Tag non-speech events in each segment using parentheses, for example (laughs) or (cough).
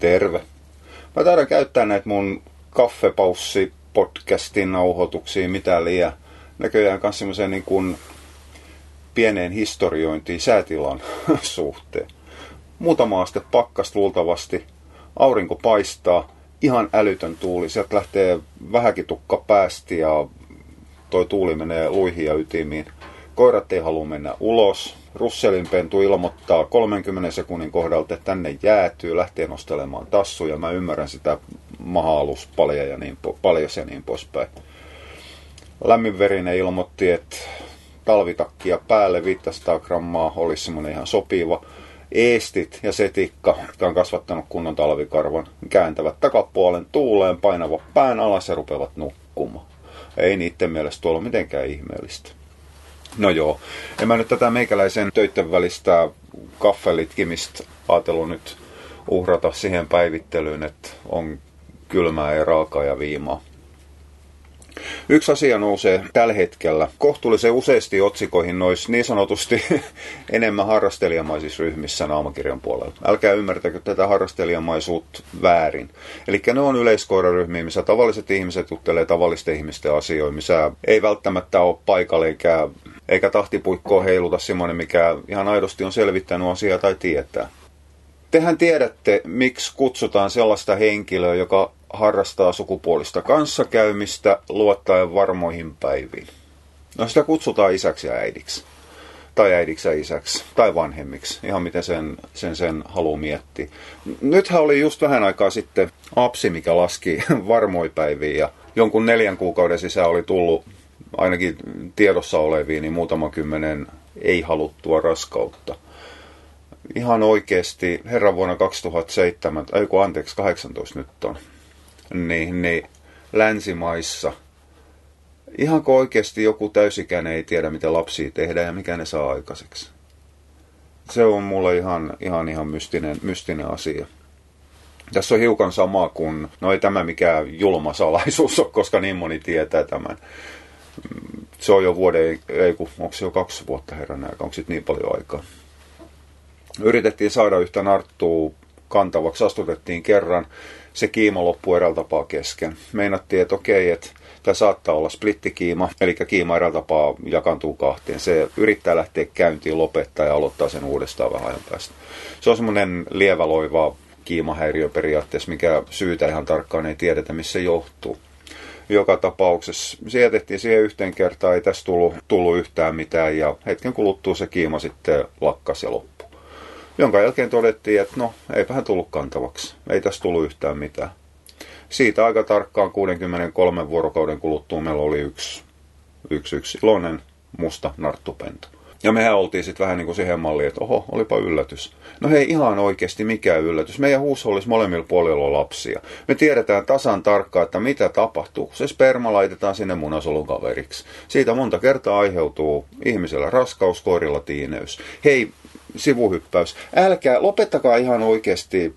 Terve. Mä taidan käyttää näitä mun kaffepaussi podcastin nauhoituksia mitä liian. Näköjään myös semmoiseen niin kuin pieneen historiointiin säätilan (laughs) suhteen. Muutama aste pakkasta luultavasti. Aurinko paistaa. Ihan älytön tuuli. Sieltä lähtee vähäkin tukka päästi ja toi tuuli menee luihin ja ytimiin. Koirat ei halua mennä ulos. Russelin pentu ilmoittaa 30 sekunnin kohdalta, että tänne jäätyy, lähtee nostelemaan tassuja. Mä ymmärrän sitä maha paljon ja niin, paljon ja niin poispäin. Lämminverinen ilmoitti, että talvitakkia päälle 500 grammaa olisi semmoinen ihan sopiva. Eestit ja setikka, jotka on kasvattanut kunnon talvikarvan, kääntävät takapuolen tuuleen, painavat pään alas ja rupeavat nukkumaan. Ei niiden mielestä tuolla mitenkään ihmeellistä. No joo, en mä nyt tätä meikäläisen töitten välistä kaffelitkimistä ajatellut nyt uhrata siihen päivittelyyn, että on kylmää ja raakaa ja viimaa. Yksi asia nousee tällä hetkellä kohtuullisen useasti otsikoihin noissa niin sanotusti (laughs) enemmän harrastelijamaisissa ryhmissä naamakirjan puolella. Älkää ymmärtäkö tätä harrastelijamaisuutta väärin. Eli ne on yleiskoiraryhmiä, missä tavalliset ihmiset juttelee tavallisten ihmisten asioita, missä ei välttämättä ole paikalle eikä, eikä tahtipuikkoa heiluta semmoinen, mikä ihan aidosti on selvittänyt asiaa tai tietää. Tehän tiedätte, miksi kutsutaan sellaista henkilöä, joka harrastaa sukupuolista kanssakäymistä luottaen varmoihin päiviin. No sitä kutsutaan isäksi ja äidiksi. Tai äidiksi ja isäksi. Tai vanhemmiksi. Ihan miten sen sen, sen haluaa miettiä. Nythän oli just vähän aikaa sitten apsi, mikä laski (laughs) varmoipäiviin ja jonkun neljän kuukauden sisään oli tullut ainakin tiedossa oleviin niin muutama kymmenen ei haluttua raskautta. Ihan oikeasti herran vuonna 2007, ei kun anteeksi, 18 nyt on, niin, niin länsimaissa ihanko oikeasti joku täysikäinen ei tiedä, mitä lapsia tehdään ja mikä ne saa aikaiseksi. Se on mulle ihan, ihan, ihan mystinen, mystinen asia. Tässä on hiukan sama kuin, no ei tämä mikään julma salaisuus ole, koska niin moni tietää tämän. Se on jo vuoden, ei kun, onko se jo kaksi vuotta aika, onko sitten niin paljon aikaa. Yritettiin saada yhtä narttua kantavaksi, astutettiin kerran se kiima loppui eräällä tapaa kesken. Meinattiin, että okei, että tämä saattaa olla splittikiima, eli kiima eräällä tapaa jakantuu kahteen. Se yrittää lähteä käyntiin, lopettaa ja aloittaa sen uudestaan vähän ajan päästä. Se on semmoinen lieväloiva kiimahäiriö periaatteessa, mikä syytä ihan tarkkaan ei tiedetä, missä se johtuu. Joka tapauksessa se jätettiin siihen yhteen kertaan, ei tässä tullut, tullut yhtään mitään ja hetken kuluttua se kiima sitten lakkas ja loppui. Jonka jälkeen todettiin, että no, eipähän tullut kantavaksi. Ei tässä tullut yhtään mitään. Siitä aika tarkkaan 63 vuorokauden kuluttua meillä oli yksi, yksi, yksi iloinen musta narttupentu. Ja mehän oltiin sitten vähän niin kuin siihen malliin, että oho, olipa yllätys. No hei, ihan oikeasti mikä yllätys. Meidän olisi molemmilla puolilla lapsia. Me tiedetään tasan tarkkaan, että mitä tapahtuu. Se sperma laitetaan sinne munasolun kaveriksi. Siitä monta kertaa aiheutuu ihmisellä raskaus, koirilla tiineys. Hei, sivuhyppäys. Älkää, lopettakaa ihan oikeasti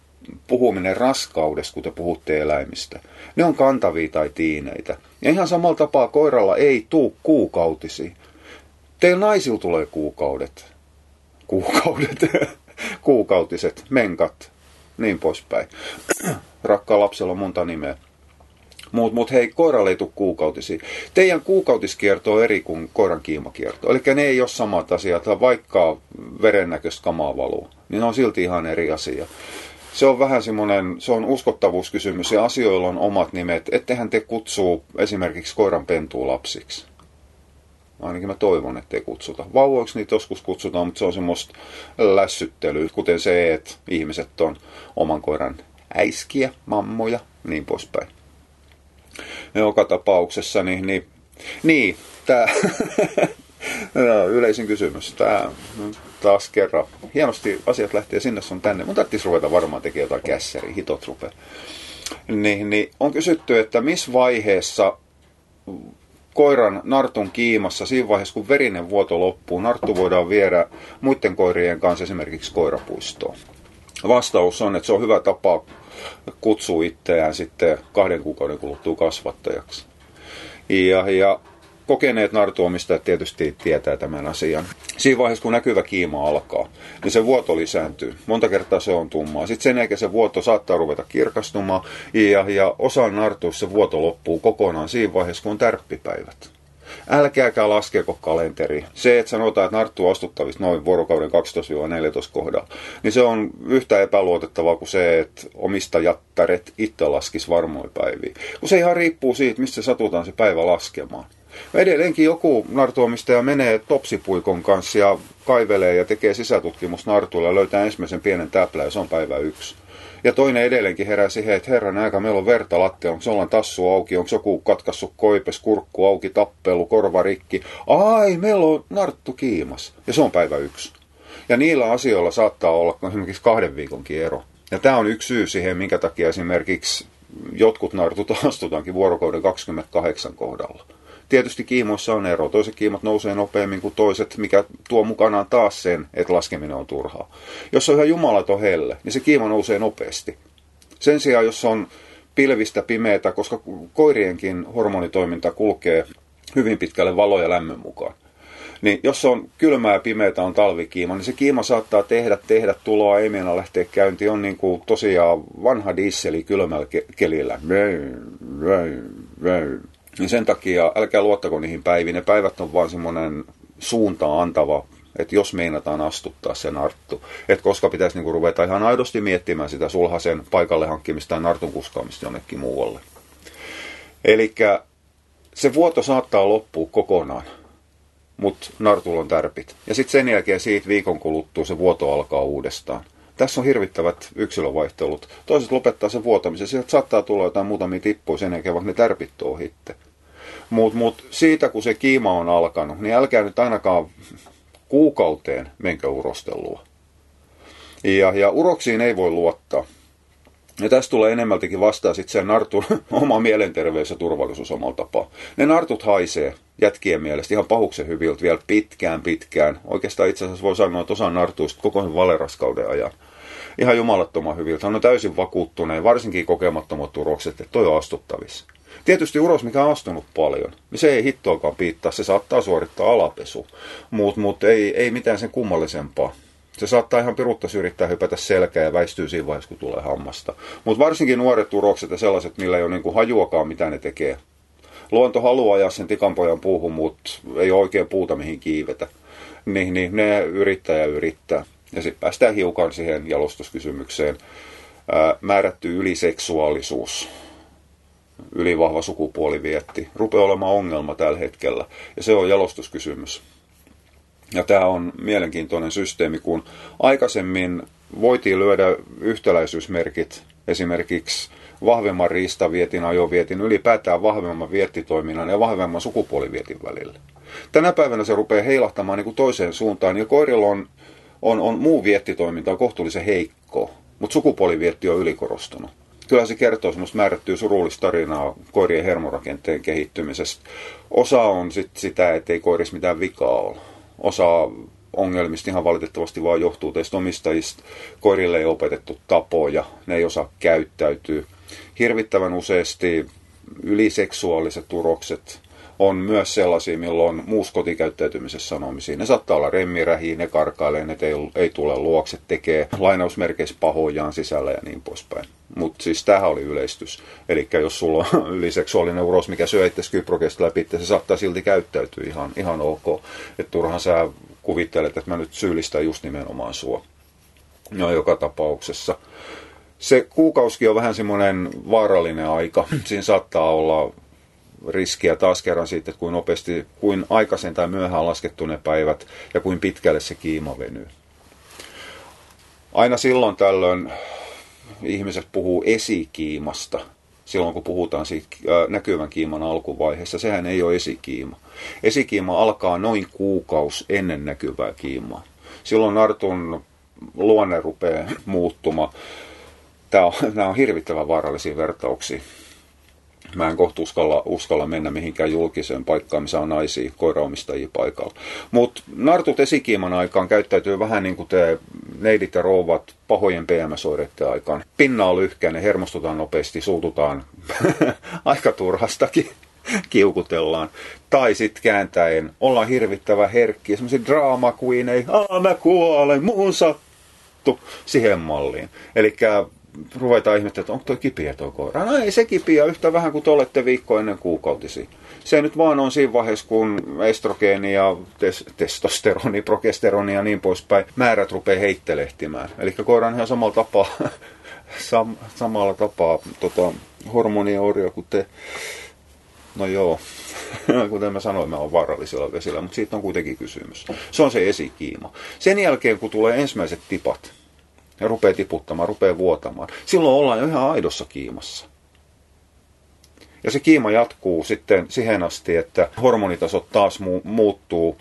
puhuminen raskaudesta, kun te puhutte eläimistä. Ne on kantavia tai tiineitä. Ja ihan samalla tapaa koiralla ei tuu kuukautisi. Teillä naisilla tulee kuukaudet. Kuukaudet. (laughs) Kuukautiset, menkat, niin poispäin. (clears throat) Rakkaa lapsella on monta nimeä. Mutta mut hei, koiralle ei tule kuukautisia. Teidän kuukautiskierto on eri kuin koiran kiimakierto. Eli ne ei ole samat asiat, vaikka verennäköistä kamaa valuu. Niin ne on silti ihan eri asia. Se on vähän semmoinen, se on uskottavuuskysymys ja asioilla on omat nimet. Ettehän te kutsuu esimerkiksi koiran pentuu lapsiksi. Ainakin mä toivon, ettei kutsuta. Vauvoiksi niitä joskus kutsutaan, mutta se on semmoista lässyttelyä, kuten se, että ihmiset on oman koiran äiskiä, mammoja, niin poispäin joka tapauksessa, niin, niin, niin tämä no, (laughs) yleisin kysymys. Tämä taas kerran. Hienosti asiat lähtee sinne sun tänne. Mun tarvitsisi ruveta varmaan tekemään jotain kässäriä, hitot. Niin, niin on kysytty, että missä vaiheessa koiran nartun kiimassa, siinä vaiheessa kun verinen vuoto loppuu, narttu voidaan viedä muiden koirien kanssa esimerkiksi koirapuistoon. Vastaus on, että se on hyvä tapa kutsuu itseään sitten kahden kuukauden kuluttua kasvattajaksi. Ja, ja kokeneet nartuomistajat tietysti tietää tämän asian. Siinä vaiheessa, kun näkyvä kiima alkaa, niin se vuoto lisääntyy. Monta kertaa se on tummaa. Sitten sen jälkeen se vuoto saattaa ruveta kirkastumaan, ja, ja osa nartuissa vuoto loppuu kokonaan siinä vaiheessa, kun on tärppipäivät. Älkääkää laskeko kalenteri. Se, että sanotaan, että narttu astuttavista noin vuorokauden 12-14 kohdalla, niin se on yhtä epäluotettavaa kuin se, että omistajattaret itse laskisi varmoin päiviä. Kun se ihan riippuu siitä, mistä satutaan se päivä laskemaan. Edelleenkin joku nartuomistaja menee topsipuikon kanssa ja kaivelee ja tekee sisätutkimus nartuilla ja löytää ensimmäisen pienen täplä ja se on päivä yksi. Ja toinen edelleenkin herää siihen, että herran aika, meillä on verta lattia, onko ollaan tassu auki, onko joku katkassut koipes, kurkku auki, tappelu, korva rikki. Ai, meillä on narttu kiimas. Ja se on päivä yksi. Ja niillä asioilla saattaa olla esimerkiksi kahden viikonkin ero. Ja tämä on yksi syy siihen, minkä takia esimerkiksi jotkut nartut (laughs) astutaankin vuorokauden 28 kohdalla. Tietysti kiimoissa on ero. Toiset kiimot nousee nopeammin kuin toiset, mikä tuo mukanaan taas sen, että laskeminen on turhaa. Jos on ihan jumalaton helle, niin se kiimo nousee nopeasti. Sen sijaan, jos on pilvistä pimeätä, koska koirienkin hormonitoiminta kulkee hyvin pitkälle valo ja lämmön mukaan. Niin jos on kylmää ja pimeätä on talvikiima, niin se kiima saattaa tehdä, tehdä tuloa, ei mennä lähteä käyntiin. On niin kuin tosiaan vanha dieseli kylmällä kelillä. Niin sen takia älkää luottako niihin päiviin. Ne päivät on vaan semmoinen suuntaan antava, että jos meinataan astuttaa sen arttu. Että koska pitäisi niinku ruveta ihan aidosti miettimään sitä sulhasen paikalle hankkimista tai nartun kuskaamista jonnekin muualle. Eli se vuoto saattaa loppua kokonaan, mutta nartulla on tärpit. Ja sitten sen jälkeen siitä viikon kuluttua se vuoto alkaa uudestaan. Tässä on hirvittävät yksilövaihtelut. Toiset lopettaa sen vuotamisen. Sieltä saattaa tulla jotain muutamia tippuja sen jälkeen, vaikka ne tärpit ohitte. Mutta mut siitä, kun se kiima on alkanut, niin älkää nyt ainakaan kuukauteen menkö urostelua. Ja, ja uroksiin ei voi luottaa. Ja tästä tulee enemmältikin vastaan sitten sen nartun (laughs) oma mielenterveys ja turvallisuus omalla tapaa. Ne nartut haisee jätkien mielestä ihan pahuksen hyviltä vielä pitkään pitkään. Oikeastaan itse asiassa voi sanoa, että osa nartuista koko sen valeraskauden ajan. Ihan jumalattoman hyviltä. Hän on täysin vakuuttuneen, varsinkin kokemattomat urokset, että toi on astuttavissa. Tietysti uros, mikä on astunut paljon, niin se ei hittoakaan piittaa, se saattaa suorittaa alapesu, mutta mut ei, ei mitään sen kummallisempaa. Se saattaa ihan pirutta yrittää hypätä selkää ja väistyy siinä vaiheessa, kun tulee hammasta. Mutta varsinkin nuoret urokset ja sellaiset, millä ei ole niinku hajuakaan, mitä ne tekee. Luonto haluaa ajaa sen tikanpojan puuhun, mutta ei ole oikein puuta, mihin kiivetä. Niin, niin ne yrittää ja yrittää. Ja sitten päästään hiukan siihen jalostuskysymykseen. Ää, määrätty yliseksuaalisuus ylivahva sukupuolivietti rupeaa olemaan ongelma tällä hetkellä. Ja se on jalostuskysymys. Ja tämä on mielenkiintoinen systeemi, kun aikaisemmin voitiin lyödä yhtäläisyysmerkit esimerkiksi vahvemman riistavietin, ajovietin, ylipäätään vahvemman viettitoiminnan ja vahvemman sukupuolivietin välillä. Tänä päivänä se rupeaa heilahtamaan niin kuin toiseen suuntaan, ja koirilla on, on, on muu viettitoiminta on kohtuullisen heikko, mutta sukupuolivietti on ylikorostunut kyllä se kertoo semmoista määrättyä surullista tarinaa koirien hermorakenteen kehittymisestä. Osa on sit sitä, että ei koirissa mitään vikaa ole. Osa ongelmista ihan valitettavasti vaan johtuu teistä omistajista. Koirille ei opetettu tapoja, ne ei osaa käyttäytyä. Hirvittävän useasti yliseksuaaliset turokset on myös sellaisia, milloin muus kotikäyttäytymisessä sanomisia. Ne saattaa olla remmirähiä, ne karkailee, ne ei, ei tule luokse, tekee lainausmerkeissä pahojaan sisällä ja niin poispäin. Mutta siis tämähän oli yleistys. Eli jos sulla on (laughs) yliseksuaalinen uros, mikä syö itse kyprokesta läpi, se saattaa silti käyttäytyä ihan, ihan ok. Että turhaan sä kuvittelet, että mä nyt syyllistän just nimenomaan sua. No joka tapauksessa. Se kuukausikin on vähän semmoinen vaarallinen aika. Siinä saattaa olla riskiä taas kerran siitä, että kuin nopeasti, kuin aikaisen tai myöhään laskettu ne päivät ja kuin pitkälle se kiima venyy. Aina silloin tällöin ihmiset puhuu esikiimasta, silloin kun puhutaan siitä näkyvän kiiman alkuvaiheessa. Sehän ei ole esikiima. Esikiima alkaa noin kuukaus ennen näkyvää kiimaa. Silloin Artun luonne rupeaa muuttumaan. Tämä on, nämä on hirvittävän vaarallisia vertauksia. Mä en kohta uskalla, uskalla mennä mihinkään julkiseen paikkaan, missä on naisia koiraomistajia paikalla. Mutta nartut esikiiman aikaan käyttäytyy vähän niin kuin te neidit ja rouvat pahojen PMS-oireiden aikaan. Pinna on lyhkäinen, hermostutaan nopeasti, suututaan (laughs) aika turhastakin. (laughs) kiukutellaan. Tai sitten kääntäen ollaan hirvittävä herkkiä, semmoisia drama queenei, aa mä kuolen, muun sattu, siihen malliin. Eli ruvetaan ihmettelemään, että onko toi kipiä toi koira. No ei se kipiä yhtä vähän kuin te olette viikko ennen kuukautisia. Se nyt vaan on siinä vaiheessa, kun estrogeeni ja tes- testosteroni, progesteroni ja niin poispäin, määrät rupeaa heittelehtimään. Eli koira on ihan samalla tapaa, (laughs) sam- samalla tapaa tota, hormoniaurio kuin te. No joo, (laughs) kuten mä sanoin, mä oon vaarallisilla vesillä, mutta siitä on kuitenkin kysymys. Se on se esikiima. Sen jälkeen, kun tulee ensimmäiset tipat, ja rupeaa tiputtamaan, rupeaa vuotamaan. Silloin ollaan jo ihan aidossa kiimassa. Ja se kiima jatkuu sitten siihen asti, että hormonitasot taas mu- muuttuu.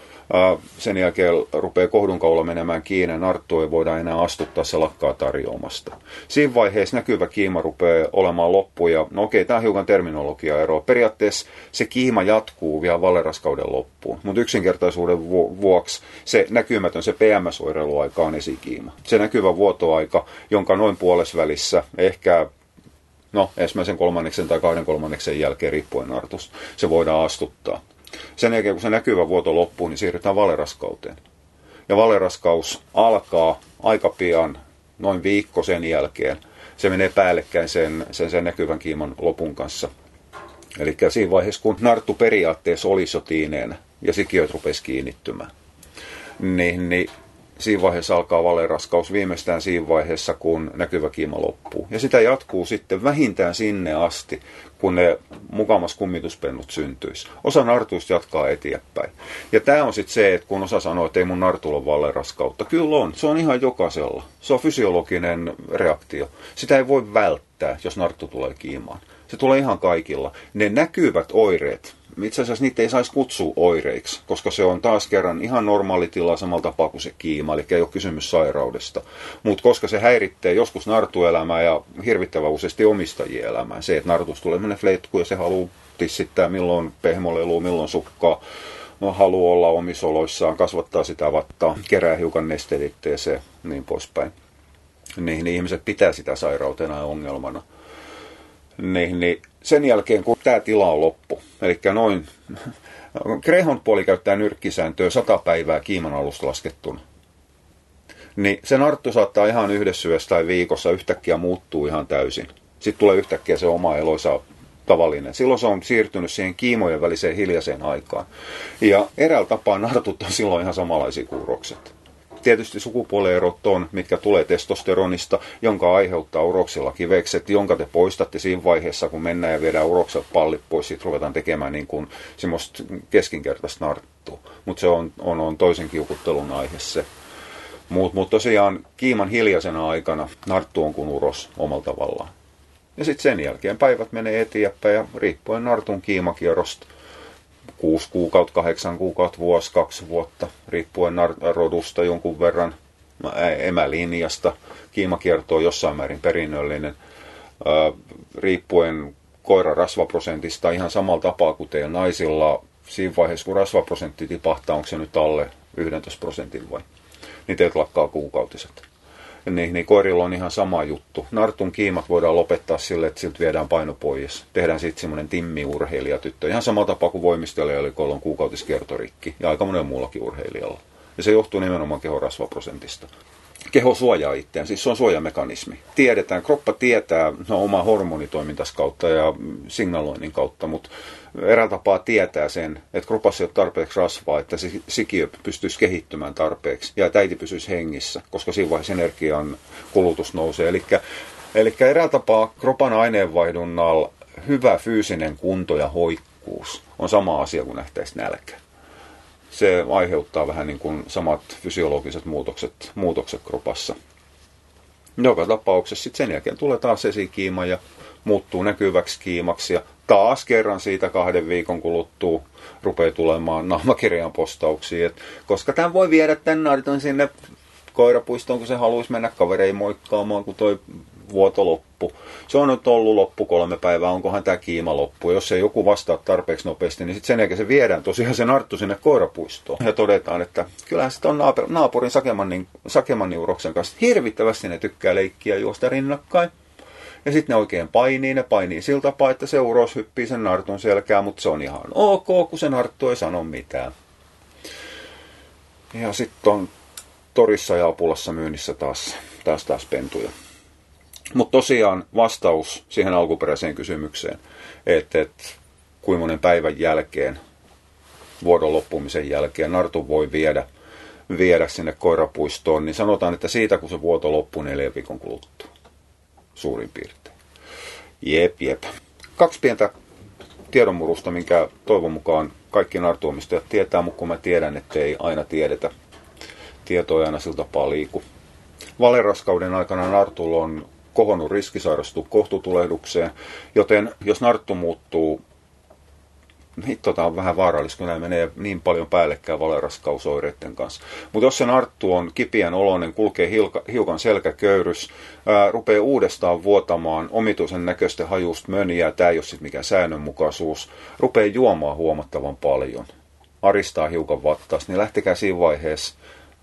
Sen jälkeen rupeaa kohdunkaula menemään kiinni, narttu ei voida enää astuttaa, se lakkaa tarjoamasta. Siinä vaiheessa näkyvä kiima rupeaa olemaan loppu, ja no okei, tämä on hiukan terminologia eroa. Periaatteessa se kiima jatkuu vielä valeraskauden loppuun, mutta yksinkertaisuuden vuoksi se näkymätön, se PMS-oireiluaika on esikiima. Se näkyvä vuotoaika, jonka noin puolesvälissä, ehkä no ensimmäisen kolmanneksen tai kahden kolmanneksen jälkeen riippuen nartusta, se voidaan astuttaa. Sen jälkeen, kun se näkyvä vuoto loppuu, niin siirrytään valeraskauteen. Ja valeraskaus alkaa aika pian, noin viikko sen jälkeen. Se menee päällekkäin sen, sen, sen näkyvän kiiman lopun kanssa. Eli siinä vaiheessa, kun narttu periaatteessa olisi jo tiineenä ja sikiöt rupesi kiinnittymään, niin, niin siinä vaiheessa alkaa valeraskaus viimeistään siinä vaiheessa, kun näkyvä kiima loppuu. Ja sitä jatkuu sitten vähintään sinne asti, kun ne mukamas kummituspennut syntyisi. Osa nartuista jatkaa eteenpäin. Ja tämä on sitten se, että kun osa sanoo, että ei mun nartulla ole valeraskautta. Kyllä on. Se on ihan jokaisella. Se on fysiologinen reaktio. Sitä ei voi välttää, jos narttu tulee kiimaan. Se tulee ihan kaikilla. Ne näkyvät oireet, itse asiassa niitä ei saisi kutsua oireiksi, koska se on taas kerran ihan normaali tila samalla tapaa kuin se kiima, eli ei ole kysymys sairaudesta. Mutta koska se häiritsee joskus nartuelämää ja hirvittävän useasti omistajien elämää, se, että nartus tulee mennä fletku ja se haluaa tissittää milloin pehmolelu, milloin sukkaa, no, haluaa olla omisoloissaan, kasvattaa sitä vattaa, kerää hiukan nesteitteeseen, niin poispäin. Niin, niin ihmiset pitää sitä sairautena ja ongelmana. Niin, niin sen jälkeen, kun tämä tila on loppu, eli noin, Grehon puoli käyttää nyrkkisääntöä 100 päivää kiiman alusta laskettuna, niin se narttu saattaa ihan yhdessä yössä tai viikossa yhtäkkiä muuttuu ihan täysin. Sitten tulee yhtäkkiä se oma eloisa tavallinen. Silloin se on siirtynyt siihen kiimojen väliseen hiljaiseen aikaan. Ja eräällä tapaa nartut on silloin ihan samanlaisia kuin urokset tietysti sukupuolierot on, mitkä tulee testosteronista, jonka aiheuttaa uroksilla kivekset, jonka te poistatte siinä vaiheessa, kun mennään ja viedään urokset pallit pois, sitten ruvetaan tekemään niin kuin semmoista keskinkertaista narttua. Mutta se on, on, on toisen kiukuttelun aihe se. Mutta mut tosiaan kiiman hiljaisena aikana narttu on kuin uros omalla tavallaan. Ja sitten sen jälkeen päivät menee eteenpäin ja riippuen nartun kiimakierrosta kuusi kuukautta, kahdeksan kuukautta, vuosi, kaksi vuotta, riippuen rodusta jonkun verran, emälinjasta. Kiimakierto on jossain määrin perinnöllinen, riippuen koiran rasvaprosentista ihan samalla tapaa kuin teillä naisilla. Siinä vaiheessa, kun rasvaprosentti tipahtaa, onko se nyt alle 11 prosentin vai, niin teiltä lakkaa kuukautiset niin, niin koirilla on ihan sama juttu. Nartun kiimat voidaan lopettaa sille, että siltä viedään paino pois. Tehdään sitten semmoinen timmiurheilijatyttö. Ihan sama tapa kuin voimistelijoilla, on kuukautiskiertorikki ja aika monen muullakin urheilijalla. Ja se johtuu nimenomaan kehorasvaprosentista keho suojaa itseään, siis se on suojamekanismi. Tiedetään, kroppa tietää no, oma hormonitoimintas kautta ja signaloinnin kautta, mutta erään tapaa tietää sen, että kropassa ei ole tarpeeksi rasvaa, että se sikiö pystyisi kehittymään tarpeeksi ja että äiti pysyisi hengissä, koska siinä vaiheessa energian kulutus nousee. Eli, eli erään tapaa kropan aineenvaihdunnalla hyvä fyysinen kunto ja hoikkuus on sama asia kuin nähtäisi nälkä se aiheuttaa vähän niin kuin samat fysiologiset muutokset, muutokset kropassa. Joka tapauksessa sitten sen jälkeen tulee taas esikiima ja muuttuu näkyväksi kiimaksi ja taas kerran siitä kahden viikon kuluttua rupeaa tulemaan naamakirjan postauksia, Et koska tämän voi viedä tämän narton sinne koirapuistoon, kun se haluaisi mennä kavereihin moikkaamaan, kun toi vuoto loppu. Se on nyt ollut loppu kolme päivää, onkohan tämä kiima loppu. Jos ei joku vastaa tarpeeksi nopeasti, niin sitten sen jälkeen se viedään tosiaan se narttu sinne koirapuistoon. Ja todetaan, että kyllähän sitten on naapurin Sakemannin, uroksen kanssa hirvittävästi ne tykkää leikkiä juosta rinnakkain. Ja sitten ne oikein painii, ne painii sillä tapaa, että se uros hyppii sen nartun selkään, mutta se on ihan ok, kun se narttu ei sano mitään. Ja sitten on torissa ja apulassa myynnissä taas, taas, taas pentuja. Mutta tosiaan vastaus siihen alkuperäiseen kysymykseen, että et, kuinka monen päivän jälkeen, vuodon loppumisen jälkeen, nartu voi viedä, viedä sinne koirapuistoon, niin sanotaan, että siitä kun se vuoto loppuu neljän viikon kuluttua. Suurin piirtein. Jep, jep. Kaksi pientä tiedonmurusta, minkä toivon mukaan kaikki nartuomistajat tietää, mutta kun mä tiedän, että ei aina tiedetä. Tietoja aina siltä tapaa liiku. Valeraskauden aikana nartulla on kohonnut riski sairastua kohtutulehdukseen, joten jos narttu muuttuu hitto, tämä on vähän vaarallista, kun nämä menee niin paljon päällekkäin valeraskausoireiden kanssa. Mutta jos se narttu on kipiän oloinen, kulkee hilka, hiukan selkäköyrys, ää, rupeaa uudestaan vuotamaan omituisen näköistä hajusta mönjää, tämä ei ole sitten mikään säännönmukaisuus, rupeaa juomaan huomattavan paljon, aristaa hiukan vattaasta, niin lähtekää siinä vaiheessa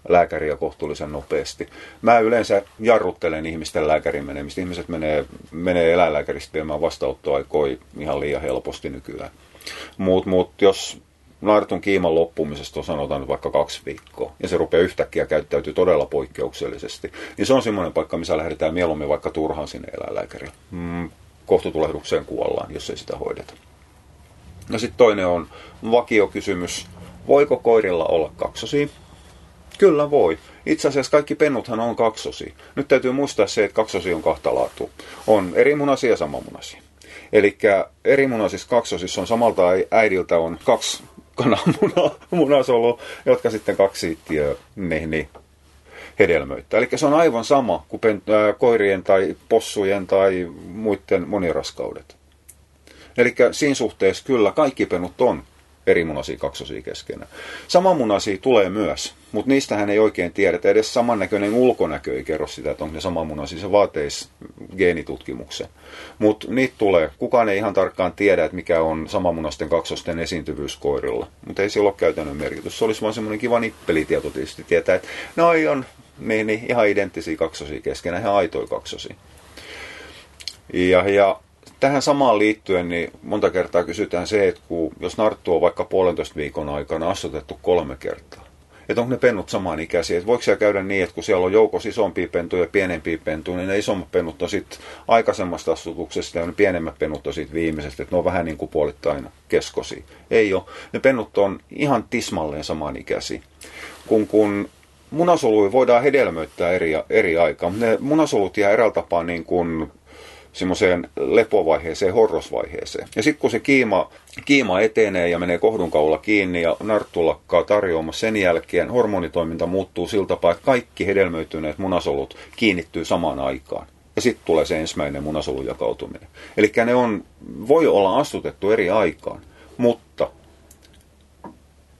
lääkäriä kohtuullisen nopeasti. Mä yleensä jarruttelen ihmisten lääkärin menemistä. Ihmiset menee, menee eläinlääkäristä viemään vastaanottoaikoja ihan liian helposti nykyään. Mutta mut, jos nartun kiiman loppumisesta on sanotaan vaikka kaksi viikkoa, ja se rupeaa yhtäkkiä käyttäytyy todella poikkeuksellisesti, niin se on semmoinen paikka, missä lähdetään mieluummin vaikka turhaan sinne eläinlääkärille. Mm, kohtutulehdukseen kuollaan, jos ei sitä hoideta. Ja sitten toinen on vakiokysymys. Voiko koirilla olla kaksosia? Kyllä voi. Itse asiassa kaikki pennuthan on kaksosi. Nyt täytyy muistaa se, että kaksosi on kahta laatua. On eri munasia ja samamunasia. Eli eri munaisissa kaksosissa on samalta äidiltä on kaksi kananmunasolu, (laughs) jotka sitten kaksi siittiöä niin, niin, hedelmöittää. Eli se on aivan sama kuin pen, ää, koirien tai possujen tai muiden moniraskaudet. Eli siinä suhteessa kyllä kaikki pennut on eri munasia kaksosia keskenään. Samanmunaisia tulee myös, mutta niistähän ei oikein tiedetä. Edes samannäköinen ulkonäkö ei kerro sitä, että onko ne samanmunaisia. Se vaateisi geenitutkimuksen. Mutta niitä tulee. Kukaan ei ihan tarkkaan tiedä, että mikä on samanmunaisten kaksosten esiintyvyys koirilla. Mutta ei sillä ole käytännön merkitys. Se olisi vaan semmoinen kiva nippelitieto tietysti tietää, että noi on niin, niin, ihan identtisiä kaksosia keskenään, ihan aitoja kaksosia. Ja, ja tähän samaan liittyen niin monta kertaa kysytään se, että kun, jos narttu on vaikka puolentoista viikon aikana astutettu kolme kertaa, että onko ne pennut samanikäisiä, että voiko siellä käydä niin, että kun siellä on joukossa isompia pentuja ja pienempiä pentuja, niin ne isommat pennut on sitten aikaisemmasta astutuksesta ja ne pienemmät pennut on sitten viimeisestä, että ne on vähän niin kuin puolittain keskosia. Ei ole. Ne pennut on ihan tismalleen samanikäisiä. Kun, kun munasoluja voidaan hedelmöittää eri, eri aikaa, mutta ne munasolut jää eräällä tapaa niin kuin semmoiseen lepovaiheeseen, horrosvaiheeseen. Ja sitten kun se kiima, kiima etenee ja menee kohdunkaulla kiinni ja narttu lakkaa tarjoamassa, sen jälkeen hormonitoiminta muuttuu sillä tapaa, että kaikki hedelmöityneet munasolut kiinnittyy samaan aikaan. Ja sitten tulee se ensimmäinen munasolun jakautuminen. Eli ne on, voi olla astutettu eri aikaan, mutta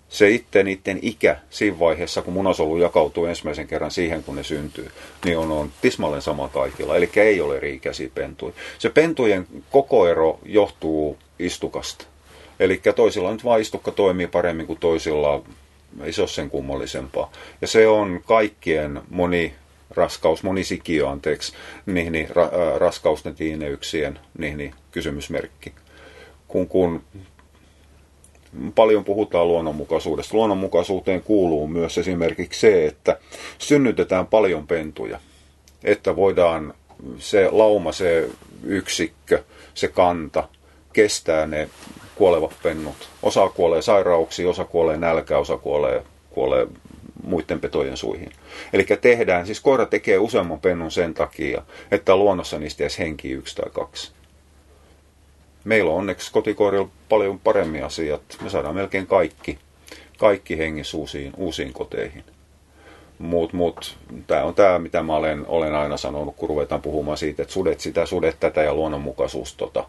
se itse niiden ikä siinä vaiheessa, kun munasolu jakautuu ensimmäisen kerran siihen, kun ne syntyy, niin on, on tismalleen sama kaikilla. Eli ei ole eri ikäisiä pentuja. Se pentujen kokoero johtuu istukasta. Eli toisilla nyt vain istukka toimii paremmin kuin toisilla, ei se ole sen kummallisempaa. Ja se on kaikkien moni raskaus, monisikio, anteeksi, niin, niin, ra, raskausten tiineyksien niin, kysymysmerkki. Kun, kun paljon puhutaan luonnonmukaisuudesta. Luonnonmukaisuuteen kuuluu myös esimerkiksi se, että synnytetään paljon pentuja, että voidaan se lauma, se yksikkö, se kanta kestää ne kuolevat pennut. Osa kuolee sairauksiin, osa kuolee nälkään, osa kuolee, kuolee muiden petojen suihin. Eli tehdään, siis koira tekee useamman pennun sen takia, että luonnossa niistä edes henki yksi tai kaksi meillä on onneksi kotikoirilla paljon paremmin asiat. Me saadaan melkein kaikki, kaikki hengissä uusiin, uusiin koteihin. Mutta mut, tämä on tämä, mitä mä olen, olen aina sanonut, kun ruvetaan puhumaan siitä, että sudet sitä, sudet tätä ja luonnonmukaisuus tota.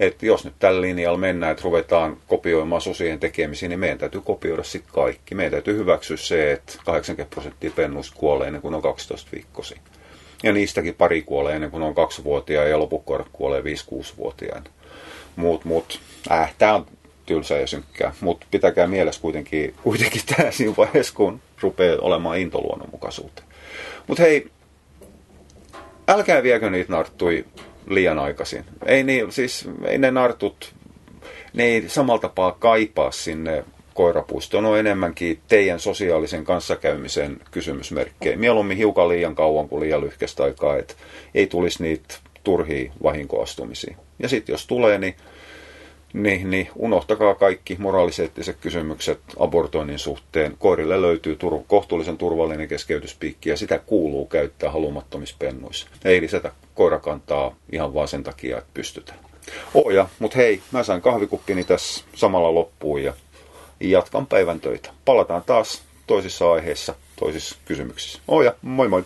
Että jos nyt tällä linjalla mennään, että ruvetaan kopioimaan susien tekemisiin, niin meidän täytyy kopioida sitten kaikki. Meidän täytyy hyväksyä se, että 80 prosenttia pennuista kuolee ennen kuin on 12 viikkosi. Ja niistäkin pari kuolee ennen kuin on kaksivuotiaan ja lopukkoirat kuolee 5-6-vuotiaana muut, muut. Äh, tää on tylsää ja synkkää, mutta pitäkää mielessä kuitenkin, kuitenkin (laughs) tämä siinä vaiheessa, kun rupeaa olemaan intoluonnonmukaisuuteen. Mutta hei, älkää viekö niitä narttui liian aikaisin. Ei, niin, siis, ei ne nartut, ne ei samalla tapaa kaipaa sinne koirapuistoon. on enemmänkin teidän sosiaalisen kanssakäymisen kysymysmerkkejä. Mieluummin hiukan liian kauan kuin liian lyhkäistä aikaa, että ei tulisi niitä turhia vahinkoastumisia. Ja sitten jos tulee, niin niin, niin unohtakaa kaikki moraaliseettiset kysymykset abortoinnin suhteen. Koirille löytyy tur- kohtuullisen turvallinen keskeytyspiikki ja sitä kuuluu käyttää halumattomissa pennuissa. Ei lisätä koirakantaa ihan vaan sen takia, että pystytään. Oja, mutta hei, mä sain kahvikuppini tässä samalla loppuun ja jatkan päivän töitä. Palataan taas toisissa aiheissa, toisissa kysymyksissä. Oja, moi moi!